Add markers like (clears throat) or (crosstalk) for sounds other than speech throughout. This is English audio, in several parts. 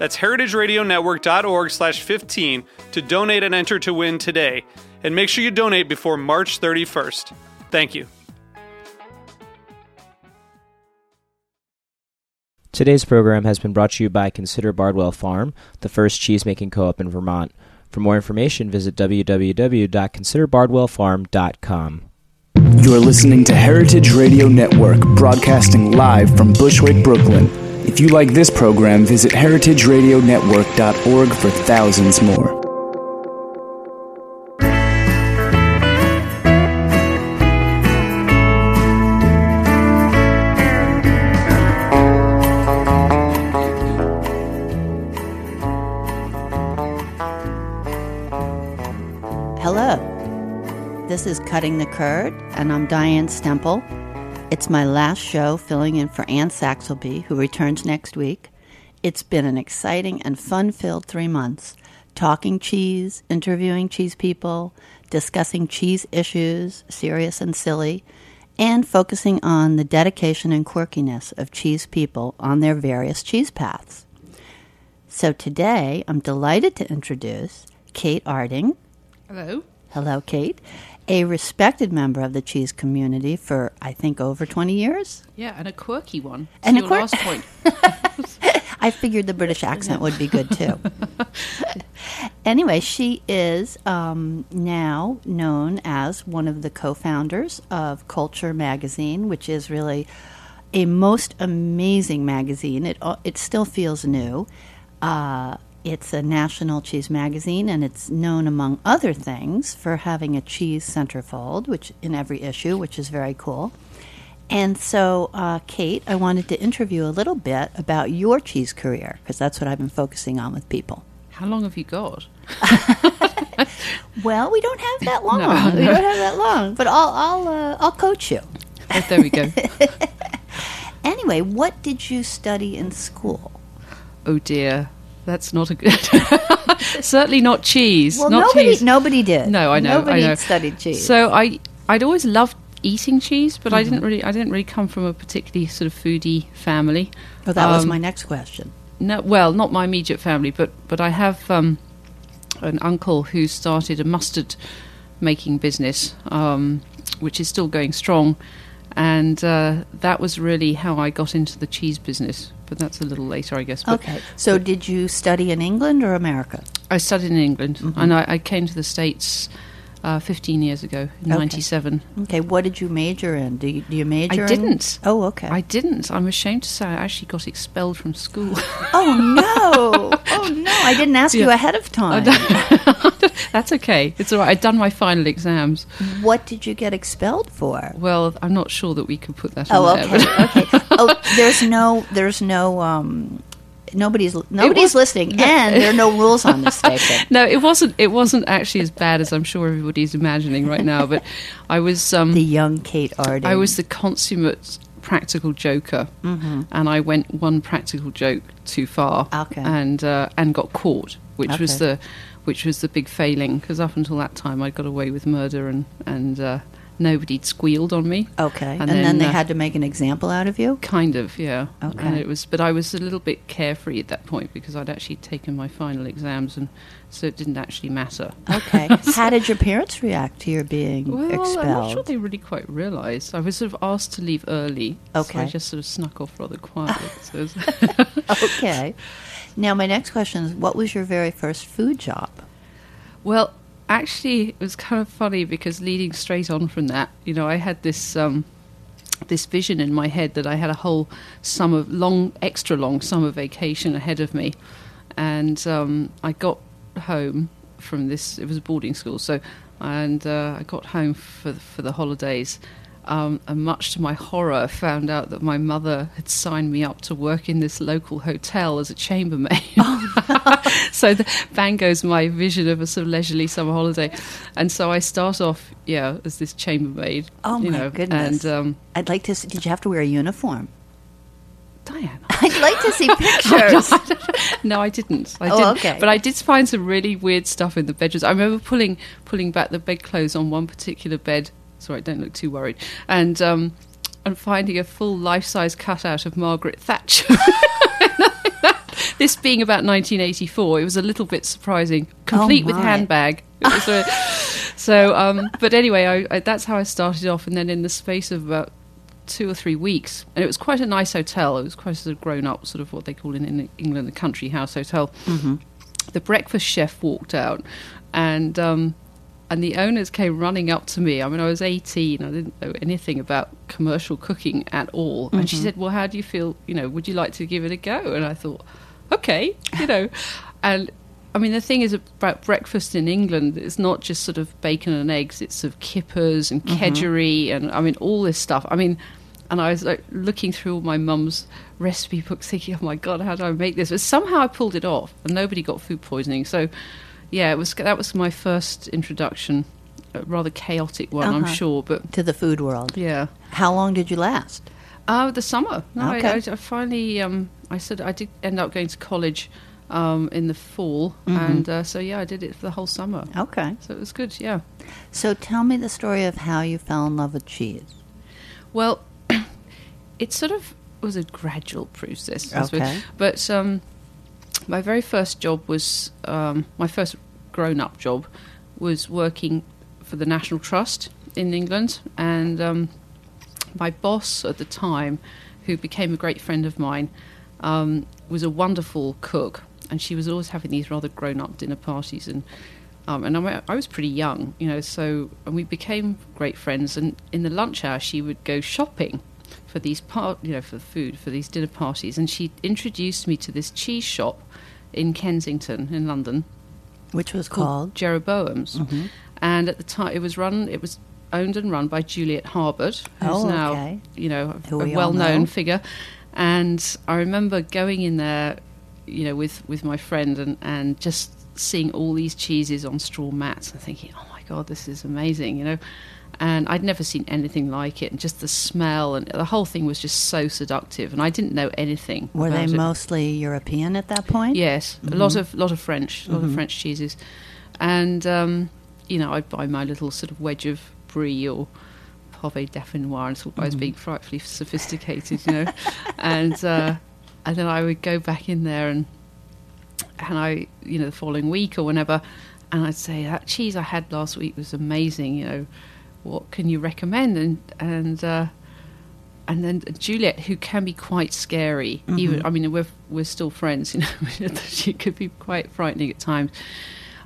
That's heritageradionetwork.org slash 15 to donate and enter to win today. And make sure you donate before March 31st. Thank you. Today's program has been brought to you by Consider Bardwell Farm, the first cheesemaking co op in Vermont. For more information, visit www.considerbardwellfarm.com. You're listening to Heritage Radio Network, broadcasting live from Bushwick, Brooklyn. If you like this program, visit heritageradionetwork.org for thousands more. Hello. This is Cutting the Curd, and I'm Diane Stemple. It's my last show filling in for Anne Saxelby, who returns next week. It's been an exciting and fun filled three months talking cheese, interviewing cheese people, discussing cheese issues, serious and silly, and focusing on the dedication and quirkiness of cheese people on their various cheese paths. So today, I'm delighted to introduce Kate Arding. Hello. Hello, Kate a respected member of the cheese community for I think over twenty years. Yeah, and a quirky one. and a quirky last point. (laughs) I figured the British accent would be good too. (laughs) anyway, she is um, now known as one of the co-founders of Culture Magazine, which is really a most amazing magazine. It uh, it still feels new. Uh, it's a national cheese magazine, and it's known, among other things, for having a cheese centerfold, which in every issue, which is very cool. And so, uh, Kate, I wanted to interview a little bit about your cheese career because that's what I've been focusing on with people. How long have you got? (laughs) well, we don't have that (laughs) long. No, no. We don't have that long, but I'll I'll uh, I'll coach you. Oh, there we go. (laughs) anyway, what did you study in school? Oh dear that's not a good. (laughs) certainly not cheese. Well, not nobody cheese. nobody did. No, I know. Nobody I know. studied cheese. So I I'd always loved eating cheese, but mm-hmm. I didn't mm-hmm. really I didn't really come from a particularly sort of foodie family. Oh, that um, was my next question. No, well, not my immediate family, but but I have um, an uncle who started a mustard making business, um, which is still going strong, and uh, that was really how I got into the cheese business but that's a little later, I guess. But, okay. So, did you study in England or America? I studied in England, mm-hmm. and I, I, came to the States uh, 15 years ago, in okay. 97. Okay. What did you major in? Do you, do you major I didn't. In? Oh, okay. I didn't. I'm ashamed to say I actually got expelled from school. oh, no. (laughs) Oh, no. I didn't ask yeah. you ahead of time. (laughs) (laughs) That's okay. It's all right. I'd done my final exams. What did you get expelled for? Well, I'm not sure that we could put that oh, okay. there. okay. (laughs) Oh, there's no, there's no, um, nobody's nobody's listening, and there are no rules on this station. (laughs) no, it wasn't. It wasn't actually as bad as I'm sure everybody's imagining right now. But I was um, the young Kate Arding. I was the consummate practical joker, mm-hmm. and I went one practical joke too far, okay. and uh, and got caught, which okay. was the which was the big failing because up until that time I'd got away with murder and and uh, nobody'd squealed on me. Okay, and, and then, then, they uh, had to make an example out of you. Kind of, yeah. Okay, and it was, but I was a little bit carefree at that point because I'd actually taken my final exams, and so it didn't actually matter. Okay, (laughs) so, how did your parents react to your being well, expelled? I'm not sure they really quite realised. I was sort of asked to leave early. Okay, so I just sort of snuck off rather quietly. (laughs) okay. (laughs) Now, my next question is what was your very first food job? Well, actually, it was kind of funny because leading straight on from that, you know, I had this um, this vision in my head that I had a whole summer, long, extra long summer vacation ahead of me, and um, I got home from this. It was a boarding school, so and uh, I got home for for the holidays. Um, and much to my horror, found out that my mother had signed me up to work in this local hotel as a chambermaid. (laughs) so the, bang goes my vision of a sort of leisurely summer holiday, and so I start off, yeah, as this chambermaid. Oh you my know, goodness! And um, I'd like to. See, did you have to wear a uniform? Diana. (laughs) I'd like to see (laughs) pictures. no, I didn't. I Oh, didn't. okay. But I did find some really weird stuff in the bedrooms. I remember pulling pulling back the bedclothes on one particular bed. Sorry, don't look too worried. And um, and finding a full life size cutout of Margaret Thatcher. (laughs) this being about 1984, it was a little bit surprising. Complete with handbag. A- (laughs) so, um, but anyway, I, I, that's how I started off. And then in the space of about two or three weeks, and it was quite a nice hotel. It was quite a sort of grown up, sort of what they call in, in England a country house hotel. The breakfast chef walked out, and um, and the owners came running up to me. I mean, I was eighteen. I didn't know anything about commercial cooking at all. And she mm-hmm. said, "Well, how do you feel? You know, would you like to give it a go?" And I thought, "Okay, you know," (laughs) and. I mean, the thing is about breakfast in England, it's not just sort of bacon and eggs, it's sort of kippers and mm-hmm. kedgeree and, I mean, all this stuff. I mean, and I was like looking through all my mum's recipe books thinking, oh my God, how do I make this? But somehow I pulled it off and nobody got food poisoning. So, yeah, it was that was my first introduction. A rather chaotic one, I'm Uh-huh. sure. But to the food world. yeah. How long did you last? Oh, the summer. No, Okay. I, I, I finally, um, I said I did end up going to college um, in the fall. And uh, so, yeah, I did it for the whole summer. Okay. So it was good, yeah. So tell me the story of how you fell in love with cheese. Well, (clears throat) it sort of was a gradual process. Okay. But um, my very first job was um, my first grown-up job was working for the National Trust in England, and um, my boss at the time, who became a great friend of mine, um, was a wonderful cook, and she was always having these rather grown-up dinner parties and. Um, and I, I was pretty young, you know, so and we became great friends. And in the lunch hour, she would go shopping for these part, you know, for food for these dinner parties. And she introduced me to this cheese shop in Kensington, in London, Which was called called? Jeroboam's. Mm-hmm. And at the time, it was run, it was owned and run by Juliet Harbutt, who's Oh, now, okay. you know, Who a we well-known know. figure. And I remember going in there, you know, with with my friend and and just seeing all these cheeses on straw mats and thinking, oh my god, this is amazing, you know. And I'd never seen anything like it, and just the smell and the whole thing was just so seductive. And I didn't know anything. Were they it. mostly European at that point? Yes, a lot of lot of French, a lot of French cheeses, and um, you know I'd buy my little sort of wedge of brie or pave dauphinois and thought I was being frightfully sophisticated, you know, (laughs) and uh, and then I would go back in there and and I you know the following week or whenever, and I'd say that cheese I had last week was amazing, you know, what can you recommend? And and uh, and then Juliet, who can be quite scary, even I mean we're we're still friends, you know, (laughs) she could be quite frightening at times.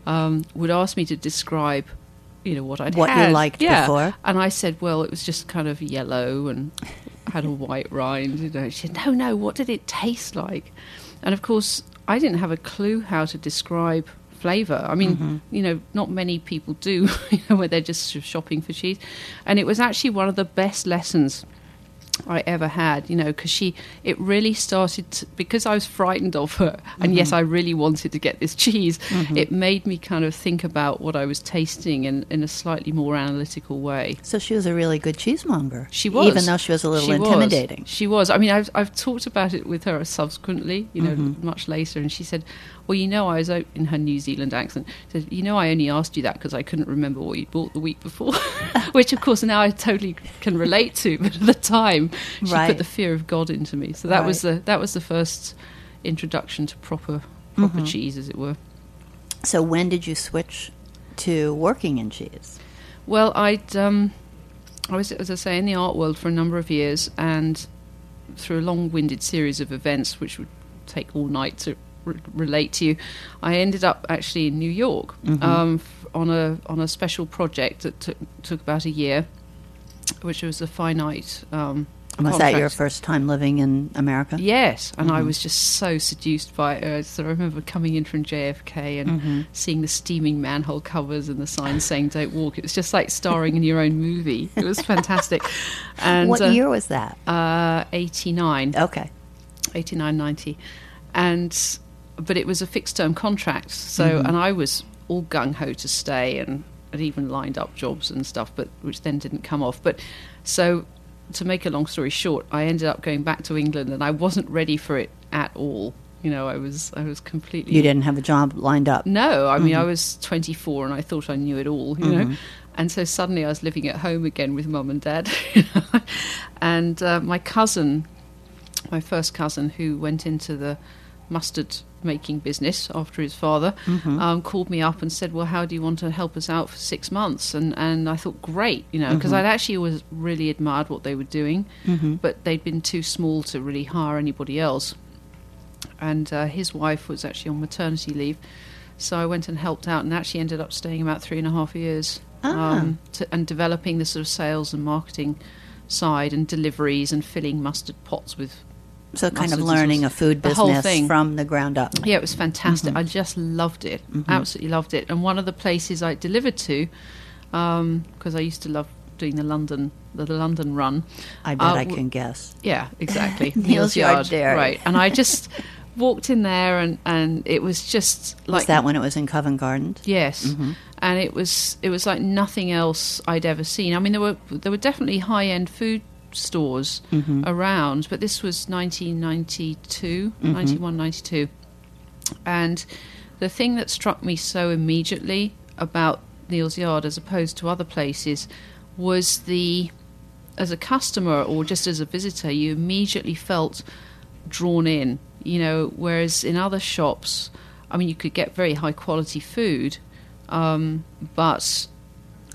Um, would ask me to describe, you know, what I'd What you liked yeah. before. and I said, well, it was just kind of yellow and had a (laughs) white rind. You know, she said, no, no, what did it taste like? And of course, I didn't have a clue how to describe flavour. I mean, Mm-hmm. you know, not many people do, (laughs) you know, where they're just shopping for cheese. And it was actually one of the best lessons I ever had, you know, because she, it really started to, because I was frightened of her, and yes, Mm-hmm. I really wanted to get this cheese. It made me kind of think about what I was tasting in, in a slightly more analytical way. So she was a really good cheesemonger. She was, Even though she was a little She was. intimidating. She was. I mean, I've I've talked about it with her subsequently, you know, Mm-hmm. much later, and she said, "Well, you know, I was out in her New Zealand accent. Said, you know, I only asked you that because I couldn't remember what you bought the week before, (laughs) which of course now I totally can relate to. But at the time, she Right. put the fear of God into me. So that was the that was the first introduction to proper proper Mm-hmm. cheese, as it were. So when did you switch to working in cheese? Well, I'd um, I was, as I say, in the art world for a number of years, and through a long-winded series of events, which would take all night to re- relate to you, I ended up actually in New York um, f- on a on a special project that took took about a year, which was a finite. Um, Was that your first time living in America? Yes, and Mm-hmm. I was just so seduced by it. So I remember coming in from JFK and Mm-hmm. seeing the steaming manhole covers and the signs saying "Don't walk." It was just like starring in your own movie. It was fantastic. (laughs) And what uh, year was that? Uh, Eighty nine. Okay. 89 90 and but it was a fixed term contract so Mm-hmm. and i was all gung-ho to stay and had even lined up jobs and stuff but which then didn't come off but so to make a long story short i ended up going back to england and i wasn't ready for it at all you know i was i was completely You didn't have a job lined up. no, I Mm-hmm. mean, I was 24 and I thought I knew it all, you know. And so suddenly I was living at home again with mum and dad. (laughs) and uh, my cousin, my first cousin, who went into the mustard making business after his father, Mm-hmm. um, called me up and said, "Well, how do you want to help us out for six months?" And and I thought, great, you know, because Mm-hmm. I'd actually always really admired what they were doing, but they'd been too small to really hire anybody else and uh, his wife was actually on maternity leave. So I went and helped out, and actually ended up staying about three and a half years, um, to, and developing the sort of sales and marketing side, and deliveries, and filling mustard pots with. So kind of learning a food business thing. from the ground up. Yeah, it was fantastic. Mm-hmm. I just loved it, mm-hmm. absolutely loved it. And one of the places I delivered to, um, because I used to love doing the London the, the London run. I bet uh, I can guess. Yeah, exactly. (laughs) Neal's Yard Dairy. Right. And I just (laughs) walked in there and, and it was just like was that when it was in Covent Garden? Yes. Mm-hmm. And it was it was like nothing else I'd ever seen. I mean there were there were definitely high end food stores around, but this was 1992, 91, 92. And the thing that struck me so immediately about Neal's Yard as opposed to other places was the as a customer or just as a visitor, you immediately felt drawn in. You know, whereas in other shops, I mean, you could get very high quality food, um, but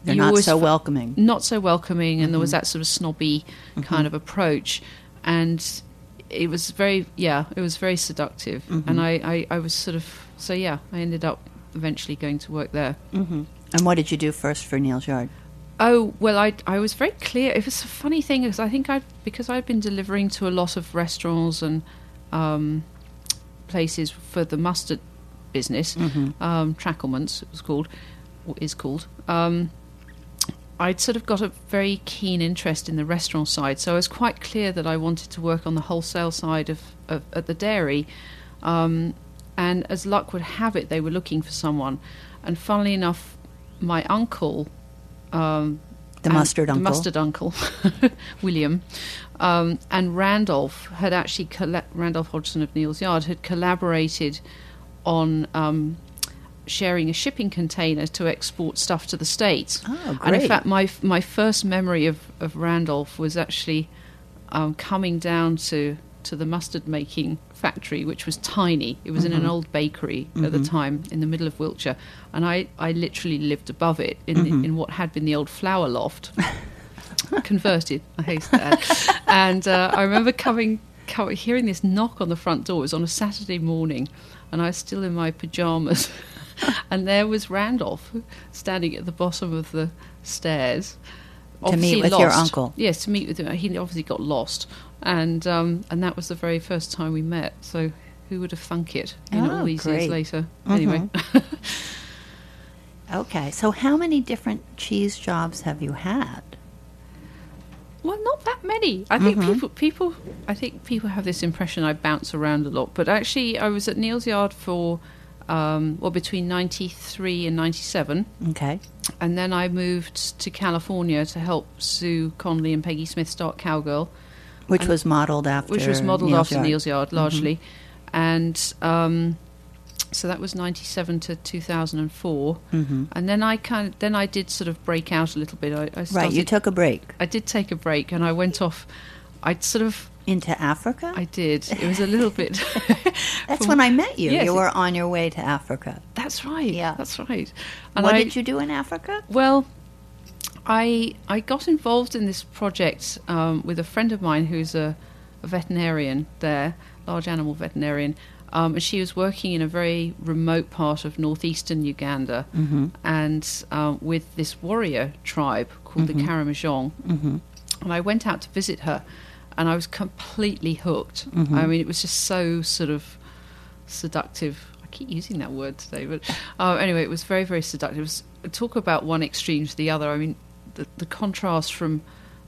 They're you not so welcoming. not so welcoming, and there Mm-hmm. was that sort of snobby kind of approach, and it was very, yeah, it was very seductive, Mm-hmm. and I, I, I was sort of, so yeah, I ended up eventually going to work there. And what did you do first for Neal's Yard? Oh well, I I was very clear. It was a funny thing because I think I because I've been delivering to a lot of restaurants and um, places for the mustard business, um, Tracklements it was called, or is called. Um, I'd sort of got a very keen interest in the restaurant side, so I was quite clear that I wanted to work on the wholesale side of, of at the dairy. Um, and as luck would have it, they were looking for someone. And funnily enough, my uncle um, The mustard the uncle. mustard uncle, (laughs) William, um, and Randolph had actually colla- Randolph Hodgson of Neal's Yard had collaborated on um, sharing a shipping container to export stuff to the states. Oh, great. And in fact, my my first memory of, of Randolph was actually um, coming down to to the mustard making factory, which was tiny. It was in Mm-hmm. an old bakery at the time in the middle of Wiltshire, and I, I literally lived above it in Mm-hmm. in what had been the old flour loft. (laughs) Converted, I hasten to add. (laughs) and uh, I remember coming, coming, hearing this knock on the front door. It was on a Saturday morning, and I was still in my pajamas. (laughs) (laughs) and there was Randolph standing at the bottom of the stairs. To meet with your uncle. Yes, to meet with him. He obviously got lost, and um, and that was the very first time we met. So who would have thunk it? You know, Oh, all these great. years later. Anyway, (laughs) Okay, so how many different cheese jobs have you had? well, not that many. I think people people I think people have this impression I bounce around a lot, but actually I was at Neal's Yard for um, well between ninety three and ninety seven. Okay. And then I moved to California to help Sue Conley and Peggy Smith start Cowgirl. Which was modeled after which was modelled Neal's after Yard. Neal's Yard largely, and um, so that was ninety seven to two thousand and four, Mhm. and then I kind of then I did sort of break out a little bit. I, I started, Right, you took a break I did take a break, and I went off. I sort of into Africa. I did. It was a little bit. (laughs) (laughs) That's when I met you. Yes. You were on your way to Africa. That's right. Yeah. that's right. And what I, did you do in Africa? Well, I I got involved in this project um, with a friend of mine who's a, a veterinarian there, large animal veterinarian, Um, and she was working in a very remote part of northeastern Uganda, and um, with this warrior tribe called the Karamojong. And I went out to visit her, and I was completely hooked. I mean, it was just so sort of seductive. I keep using that word today, but uh, anyway, it was very, very seductive. It was, talk about one extreme to the other. I mean, the, the contrast from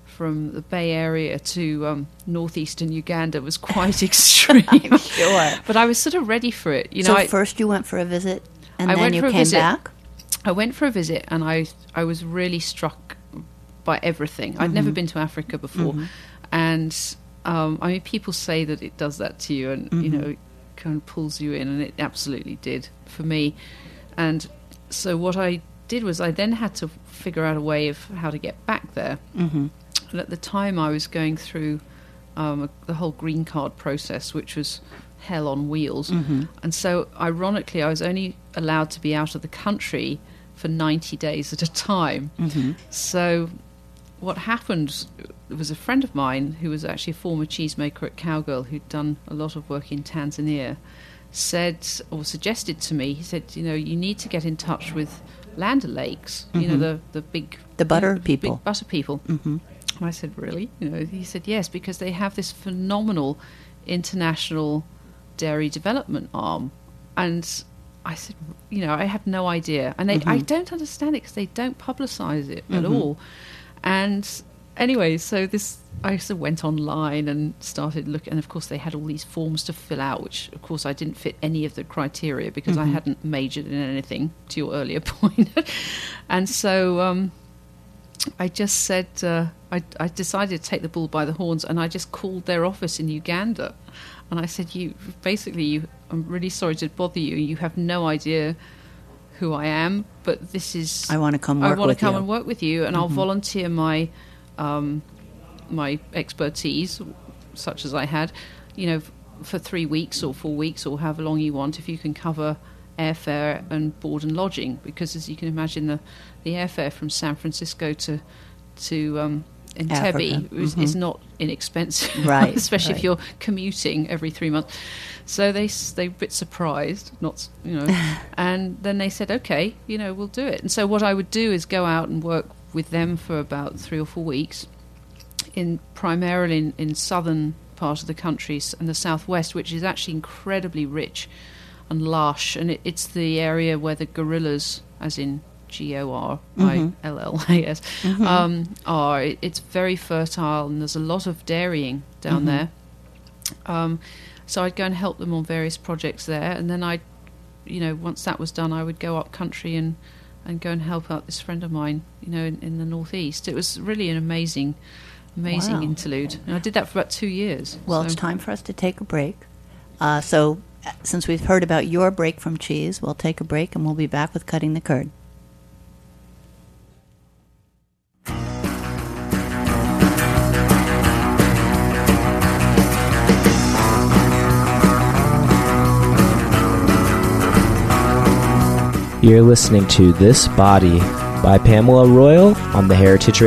from the Bay Area to um, northeastern Uganda was quite (laughs) extreme. Sure. But I was sort of ready for it. You know, so I, first you went for a visit, and I then you came back. I went for a visit and I I was really struck by everything. I'd Mm-hmm. never been to Africa before, and um, I mean, people say that it does that to you, and you Mm-hmm. know, it kind of pulls you in, and it absolutely did for me. And so what I did was I then had to figure out a way of how to get back there. Mm-hmm. And at the time, I was going through um, the whole green card process, which was hell on wheels. And so, ironically, I was only allowed to be out of the country for 90 days at a time. So, what happened was a friend of mine who was actually a former cheesemaker at Cowgirl who'd done a lot of work in Tanzania said or suggested to me, he said, you know, you need to get in touch with Land Lakes, you know, mm-hmm. the, the big The butter big people. butter people. Mm-hmm. And I said, really? You know, he said, yes, because they have this phenomenal international dairy development arm. And I said, you know, I have no idea. And they, I mm-hmm. don't understand it because they don't publicize it at mm-hmm. all. And anyway, so this, I sort of went online and started looking. And of course, they had all these forms to fill out, which of course I didn't fit any of the criteria because I hadn't majored in anything, to your earlier (laughs) point. and so, um, I just said uh, I, I decided to take the bull by the horns, and I just called their office in Uganda, and I said, "You basically, you, I'm really sorry to bother you. You have no idea who I am, but this is I want to come I want to come you. and work with you, and I'll volunteer my um, my expertise, such as I had, you know, for three weeks or four weeks or however long you want, if you can cover airfare and board and lodging, because as you can imagine, the the airfare from San Francisco to to um, Entebbe Africa. is, is not inexpensive, Mm-hmm. (laughs) Right, especially right. if you're commuting every three months. So they they were a bit surprised, not you know, (laughs) and then they said, okay, you know, we'll do it. And so what I would do is go out and work with them for about three or four weeks, in primarily in, in southern part of the country and the southwest, which is actually incredibly rich and lush, and it, it's the area where the gorillas, as in G O R I L L A S, um, are. It's very fertile, and there's a lot of dairying down there. Um, so I'd go and help them on various projects there, and then I, you know, once that was done, I would go up country and and go and help out this friend of mine, you know, in, in the northeast. It was really an amazing, amazing Wow. interlude, and I did that for about two years. Well, so- it's time for us to take a break. Uh, so, uh, since we've heard about your break from cheese, we'll take a break and we'll be back with cutting the curd. You're listening to This Body by Pamela Royal on the Heritage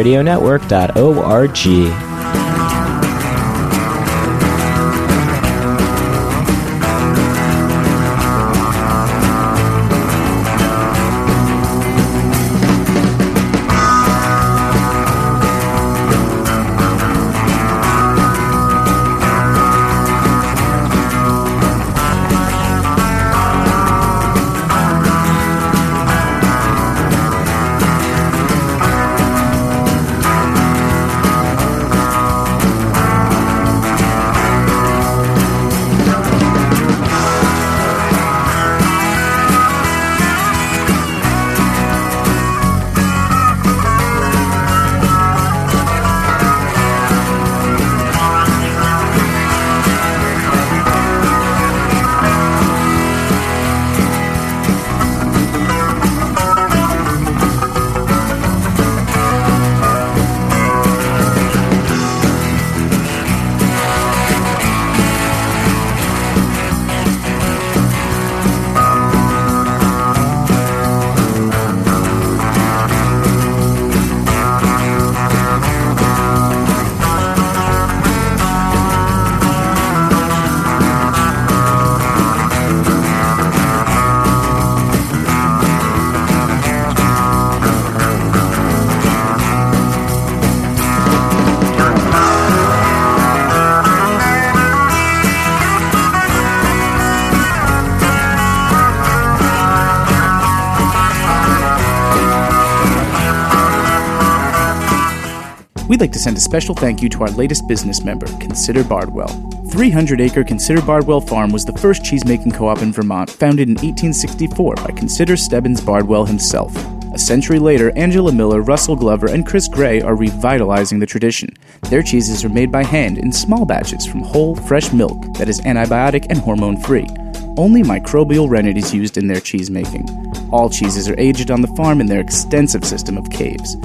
We'd like to send a special thank you to our latest business member, Consider Bardwell. 300 acre Consider Bardwell Farm was the first cheesemaking co op in Vermont, founded in 1864 by Consider Stebbins Bardwell himself. A century later, Angela Miller, Russell Glover, and Chris Gray are revitalizing the tradition. Their cheeses are made by hand in small batches from whole, fresh milk that is antibiotic and hormone free. Only microbial rennet is used in their cheese making. All cheeses are aged on the farm in their extensive system of caves.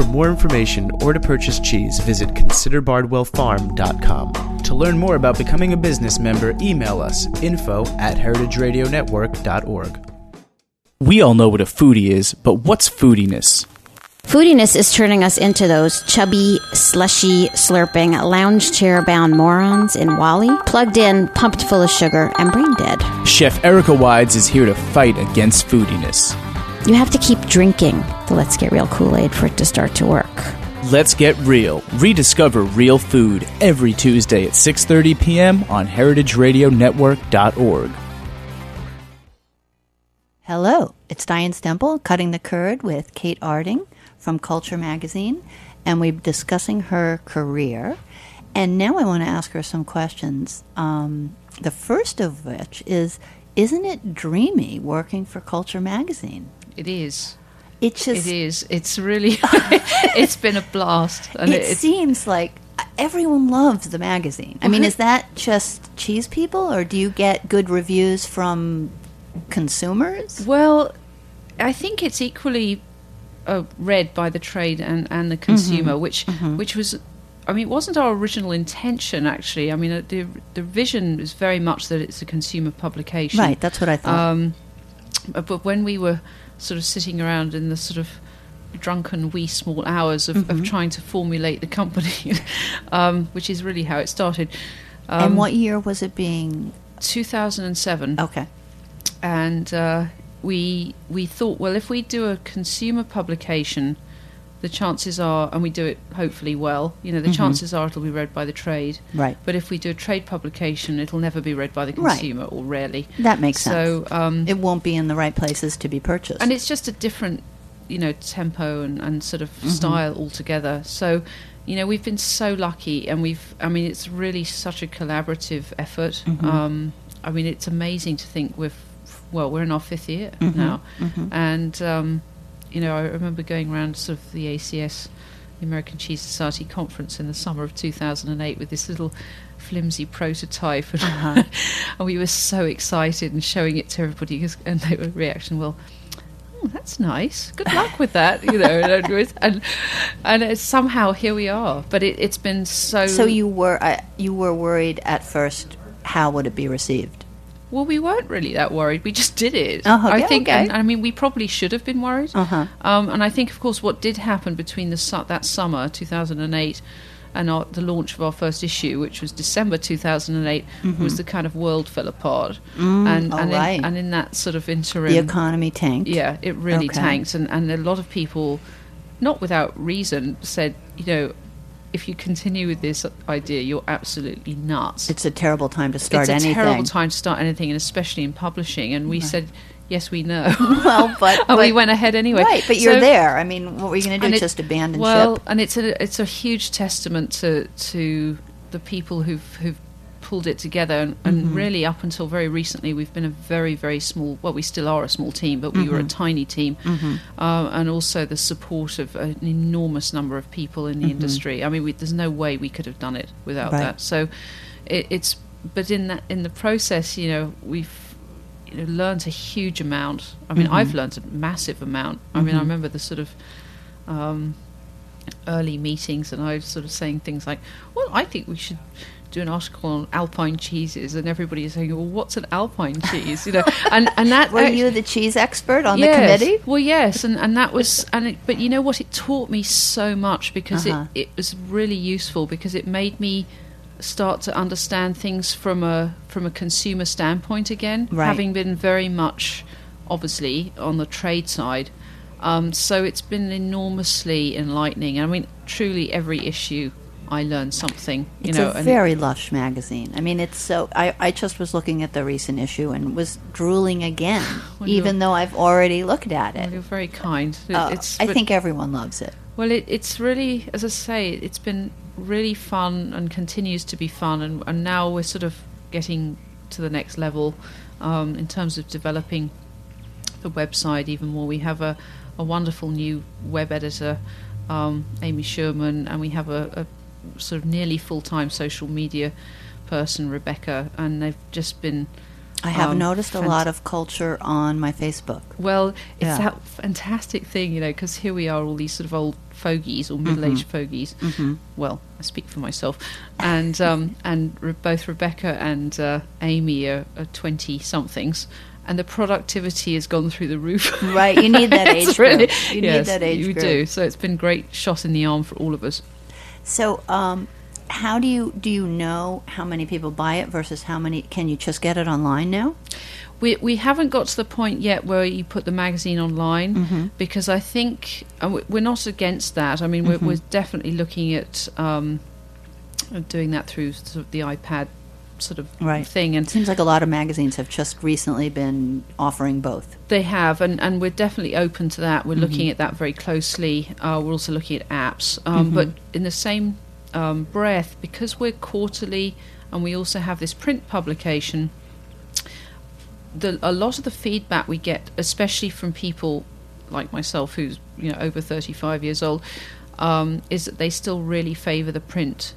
For more information or to purchase cheese, visit considerbardwellfarm.com. To learn more about becoming a business member, email us info at heritageradionetwork.org. We all know what a foodie is, but what's foodiness? Foodiness is turning us into those chubby, slushy, slurping, lounge chair bound morons in WALL-E, plugged in, pumped full of sugar, and brain dead. Chef Erica Wides is here to fight against foodiness. You have to keep drinking the Let's Get Real Kool Aid for it to start to work. Let's get real. Rediscover real food every Tuesday at 6:30 p.m. on heritageradionetwork.org. Hello, it's Diane Stemple cutting the curd with Kate Arding from Culture Magazine, and we're discussing her career. And now I want to ask her some questions. Um, the first of which is Isn't it dreamy working for Culture Magazine? It is. It just It is. It's really. (laughs) it's been a blast. (laughs) And it it's, seems like everyone loves the magazine. I mean, is that just cheese people, or do you get good reviews from consumers? Well, I think it's equally uh, read by the trade and, and the consumer, which which was. I mean, it wasn't our original intention, actually. I mean, uh, the the vision is very much that it's a consumer publication, Right, that's what I thought. Um, but when we were sort of sitting around in the sort of drunken wee small hours of, Mm-hmm. of trying to formulate the company, (laughs) um, which is really how it started. Um, and what year was it being? 2007 Okay. and uh, we we thought, well, if we do a consumer publication, the chances are, and we do it hopefully well, you know, the chances are it'll be read by the trade. Mm-hmm. Right. But if we do a trade publication, it'll never be read by the Right. consumer, or rarely. That makes So, sense. um, it won't be in the right places to be purchased. and it's just a different, you know, tempo and, and sort of Mm-hmm. style altogether. So, you know, we've been so lucky, and we've, I mean, it's really such a collaborative effort. Mm-hmm. Um, I mean, it's amazing to think we've, well, we're in our fifth year Mm-hmm. now, and um, you know, I remember going around sort of the ACS, the American Cheese Society conference in the summer of 2008 with this little flimsy prototype, and, (laughs) Uh-huh. and we were so excited and showing it to everybody, and their reaction, well. Oh, that's nice. Good (laughs) luck with that, you know. And and and somehow here we are. But it, it's been so. so you were uh, you were worried at first. How would it be received? Well, we weren't really that worried. We just did it. Oh, I okay, think, okay. and I mean, we probably should have been worried. Uh-huh. Um, and I think, of course, what did happen between the su- that summer, 2008, and our, the launch of our first issue, which was December 2008, was the kind of world fell apart. and Mm-hmm. all and, right. in, and in that sort of interim, The economy tanked. yeah, it really Okay. tanked, and, and a lot of people, not without reason, said, you know, if you continue with this idea, you're absolutely nuts It's a terrible time to start anything. it's a terrible time to start anything, and especially in publishing. And we said, yes, we know. (laughs) Well, but, (laughs) and we went ahead anyway. Right, but you're So- there. I mean, what were you going to do? it- Just abandon well, ship? and it's a it's a huge testament to to the people who've who've pulled it together, and, and Mm-hmm. really up until very recently, we've been a very very small. Well, we still are a small team, but we were a Mm-hmm. tiny team, um, and also the support of an enormous number of people in the industry. I mean, we, there's no way we could have done it without Mm-hmm. Right. that. So, it, it's but in that in the process, you know, we've you know, learned a huge amount. I mean, Mm-hmm. I've learned a massive amount. I mean, I remember the sort of um, early meetings, and I was sort of saying things like, "Well, I think we should." Do an article on Alpine cheeses, and everybody is saying, "Well, what's an Alpine cheese?" You know, and and that (laughs) Were act- you the cheese expert on Yes. the committee? Well, yes, and, and that was, and it, but you know what? It taught me so much because Uh-huh. it, it was really useful because it made me start to understand things from a from a consumer standpoint again, Right. having been very much, obviously, on the trade side. Um, so it's been enormously enlightening. I mean, truly, every issue I learned something. You It's know, a very lush magazine. I mean, it's so. I, I just was looking at the recent issue and was drooling again, (sighs) Well, even though I've already looked at well, it. you're very kind. It- it's, I think everyone loves it. Well, it, it's really, as I say, it's been really fun and continues to be fun, and, and now we're sort of getting to the next level um, in terms of developing the website even more. We have a, a wonderful new web editor, um, Amy Sherman, and we have a, a sort of nearly full time social media person, Rebecca, and they've just been. I have um, noticed a lot of culture on my Facebook. well, it's Yeah. that fantastic thing, you know, because here we are, all these sort of old fogies or middle-aged fogies. Mm-hmm. Well, I speak for myself, and um, (laughs) and re- both Rebecca and uh, Amy are twenty-somethings, and the productivity has gone through the roof. Right, you need that (laughs) age group. really- You yes, need that age you group. do. So it's been great shot in the arm for all of us. So, um, how do you do you know how many people buy it versus how many? Can you just get it online now? We we haven't got to the point yet where you put the magazine online Mm-hmm. because I think we- we're not against that. I mean, Mm-hmm. we're, we're definitely looking at um, doing that through sort of the iPad sort of Right. thing, and It seems like a lot of magazines have just recently been offering both. they have, and, and we're definitely open to that. We're looking Mm-hmm. at that very closely. Uh, we're also looking at apps, um, but in the same um, breath, because we're quarterly and we also have this print publication, the, a lot of the feedback we get, especially from people like myself, who's you know over thirty-five years old, um, is that they still really favour the print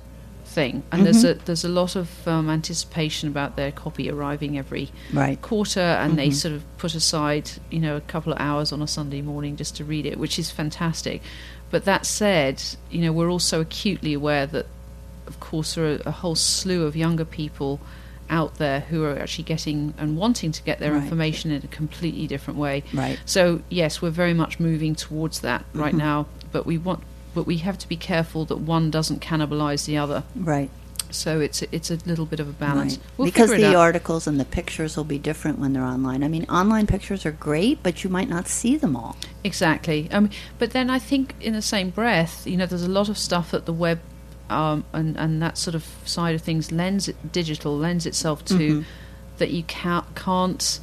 thing, and there's a there's a lot of um, anticipation about their copy arriving every Right. quarter, and they sort of put aside you know a couple of hours on a Sunday morning just to read it, which is fantastic. But that said, you know we're also acutely aware that, of course, there are a whole slew of younger people out there who are actually getting and wanting to get their Right. information in a completely different way. Right. So yes, we're very much moving towards that Mm-hmm. right now, but we want, but we have to be careful that one doesn't cannibalize the other. Right. So it's it's a little bit of a balance. Right. We'll because the out. articles and the pictures will be different when they're online. I mean, online pictures are great, but you might not see them all. Exactly. Um, but then I think, in the same breath, you know, there's a lot of stuff that the web um, and and that sort of side of things lends it, digital lends itself to Mm-hmm. that you can't can't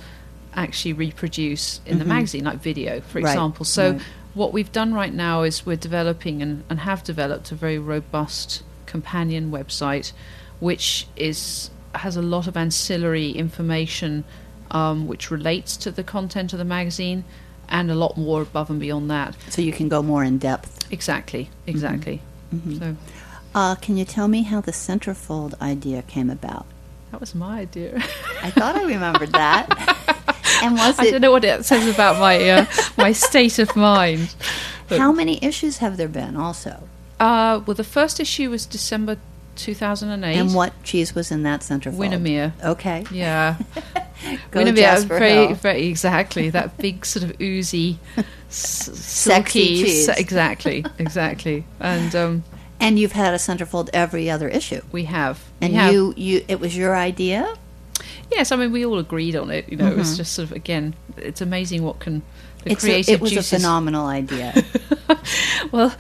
actually reproduce in the magazine, like video, for Mm-hmm. Right, example. So right. What we've done right now is we're developing and, and have developed a very robust companion website, which is has a lot of ancillary information um, which relates to the content of the magazine, and a lot more above and beyond that. So you can go more in depth. Exactly, exactly. Mm-hmm. So Uh, can you tell me how the centerfold idea came about? that was my idea. I thought I remembered that. (laughs) (laughs) and was I don't know what it says about my uh, my state of mind. (laughs) How many issues have there been? Also, Uh, well, the first issue was December 2008. and what cheese was in that centerfold? Winnimere. Okay. Yeah. (laughs) Winnimere, Jasper very, Hill. very exactly that big sort of oozy, s- Sexy silky, cheese. se- exactly, exactly. And um, And you've had a centerfold every other issue. we have, we And have- you, you, it was your idea. Yes. I mean, we all agreed on it. You know, it was just sort of again, it's amazing what can the Mm-hmm. It's a, it was juices. a phenomenal idea. (laughs) well,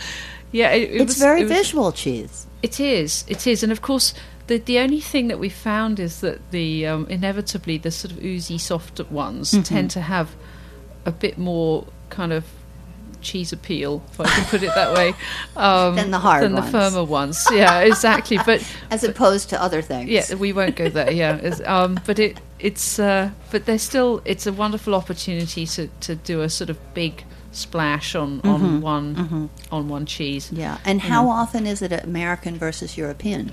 yeah, it, it it's was, very it was- visual cheese. It is. It is, and of course, the the only thing that we found is that the um, inevitably the sort of oozy, soft ones Mm-hmm. tend to have a bit more kind of cheese appeal, if I can put it that way, um, Than the hard than ones. the firmer ones. Yeah, exactly. (laughs) But As opposed to other things. yeah, we won't go there. Yeah, um, but it it's uh, but there's still it's a wonderful opportunity to to do a sort of big splash on on one on one cheese. Mm-hmm. Yeah. And how often is it American versus European?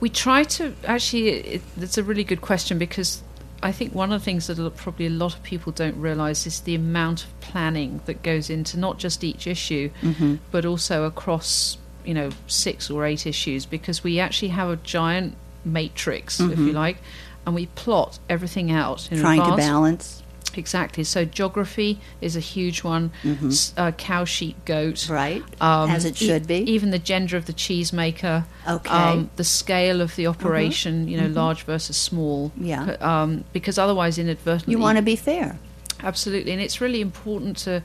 We try to actually. It, it's a really good question because I think one of the things that probably a lot of people don't realise is the amount of planning that goes into not just each issue, Mm-hmm. but also across you know six or eight issues because we actually have a giant matrix, if you like, and we plot everything out in Mm-hmm. Trying to advance. Exactly. So geography is a huge one. S- uh, cow, sheep, goat. Mm-hmm. Right. Um, As it e- should be. Even the gender of the cheesemaker. Okay. Mm-hmm. Um, the scale of the operation, you know, large versus small. Yeah. Um, because otherwise, inadvertently. You want to be fair. Absolutely. And it's really important to,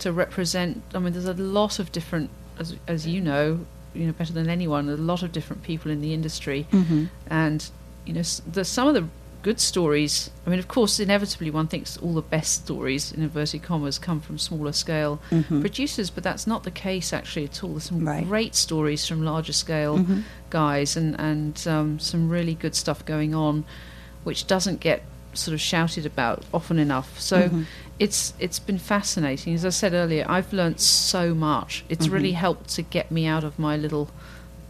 to represent. I mean, there's a lot of different, as, as you know, you know better than anyone. A lot of different people in the industry, Mm-hmm. and you know the, some of the good stories. I mean, of course, inevitably one thinks all the best stories in inverted commas come from smaller scale producers, but that's not the case actually at all. There's some Right. great stories from larger scale Mm-hmm. guys, and and um, some really good stuff going on, which doesn't get sort of shouted about often enough. So Mm-hmm. it's it's been fascinating. As I said earlier, I've learnt so much. It's Mm-hmm. really helped to get me out of my little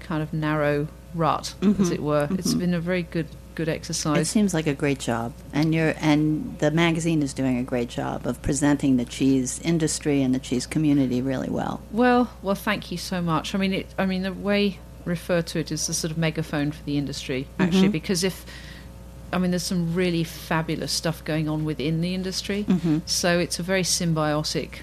kind of narrow rut, as it were. It's been a very good good It seems like a great job, and you're and the magazine is doing a great job of presenting the cheese industry and the cheese community really well. Well, well, thank you so much. I mean, it. I mean, the way I refer to it is the sort of megaphone for the industry, mm-hmm. actually, because if I mean, there's some really fabulous stuff going on within the industry, mm-hmm. so it's a very symbiotic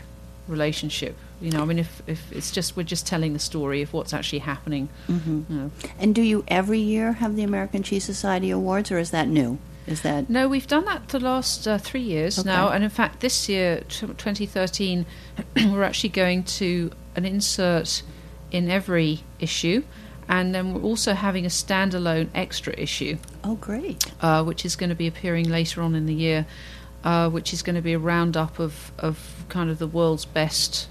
relationship. You know, I mean, if if it's just we're just telling the story of what's actually happening. You know. And do you every year have the American Cheese Society Awards, or is that new? Is that No, we've done that the last uh, three years Okay. now, and in fact, this year, t- 2013, (clears throat) we're actually going to an insert in every issue, and then we're also having a standalone extra issue, oh great? uh, which is going to be appearing later on in the year, uh, which is going to be a roundup of, of kind of the world's best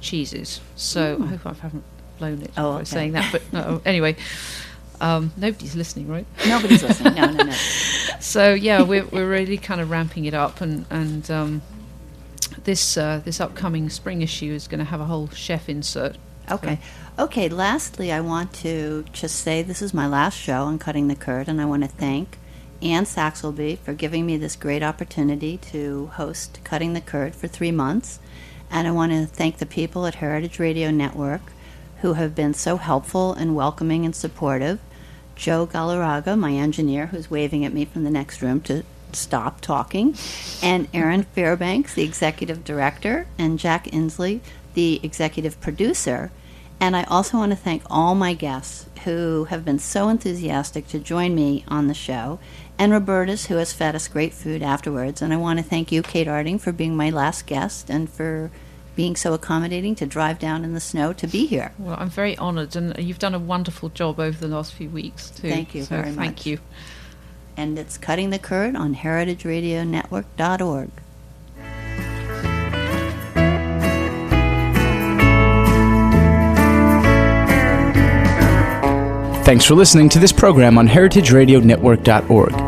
cheeses. So I hope I haven't blown it Oh, by okay. saying that, but no, anyway. Um, nobody's listening, right? Nobody's listening. No, no, no. (laughs) So yeah, we're we're really kind of ramping it up, and and um, this uh, this upcoming spring issue is going to have a whole chef insert. Okay. Okay, lastly, I want to just say this is my last show on Cutting the Curd, and I want to thank Anne Saxelby for giving me this great opportunity to host Cutting the Curd for three months. And I want to thank the people at Heritage Radio Network who have been so helpful and welcoming and supportive. Joe Galarraga, my engineer, who's waving at me from the next room to stop talking, and Erin (laughs) Fairbanks, the executive director, and Jack Inslee, the executive producer. And I also want to thank all my guests who have been so enthusiastic to join me on the show, and Roberta's, who has fed us great food afterwards. And I want to thank you, Kate Arding, for being my last guest and for being so accommodating to drive down in the snow to be here. Well, I'm very honoured, and you've done a wonderful job over the last few weeks too. Thank you so very Thank much. Thank you. And it's Cutting the Curd on heritageradionetwork.org. Thanks for listening to this program on heritageradionetwork.org.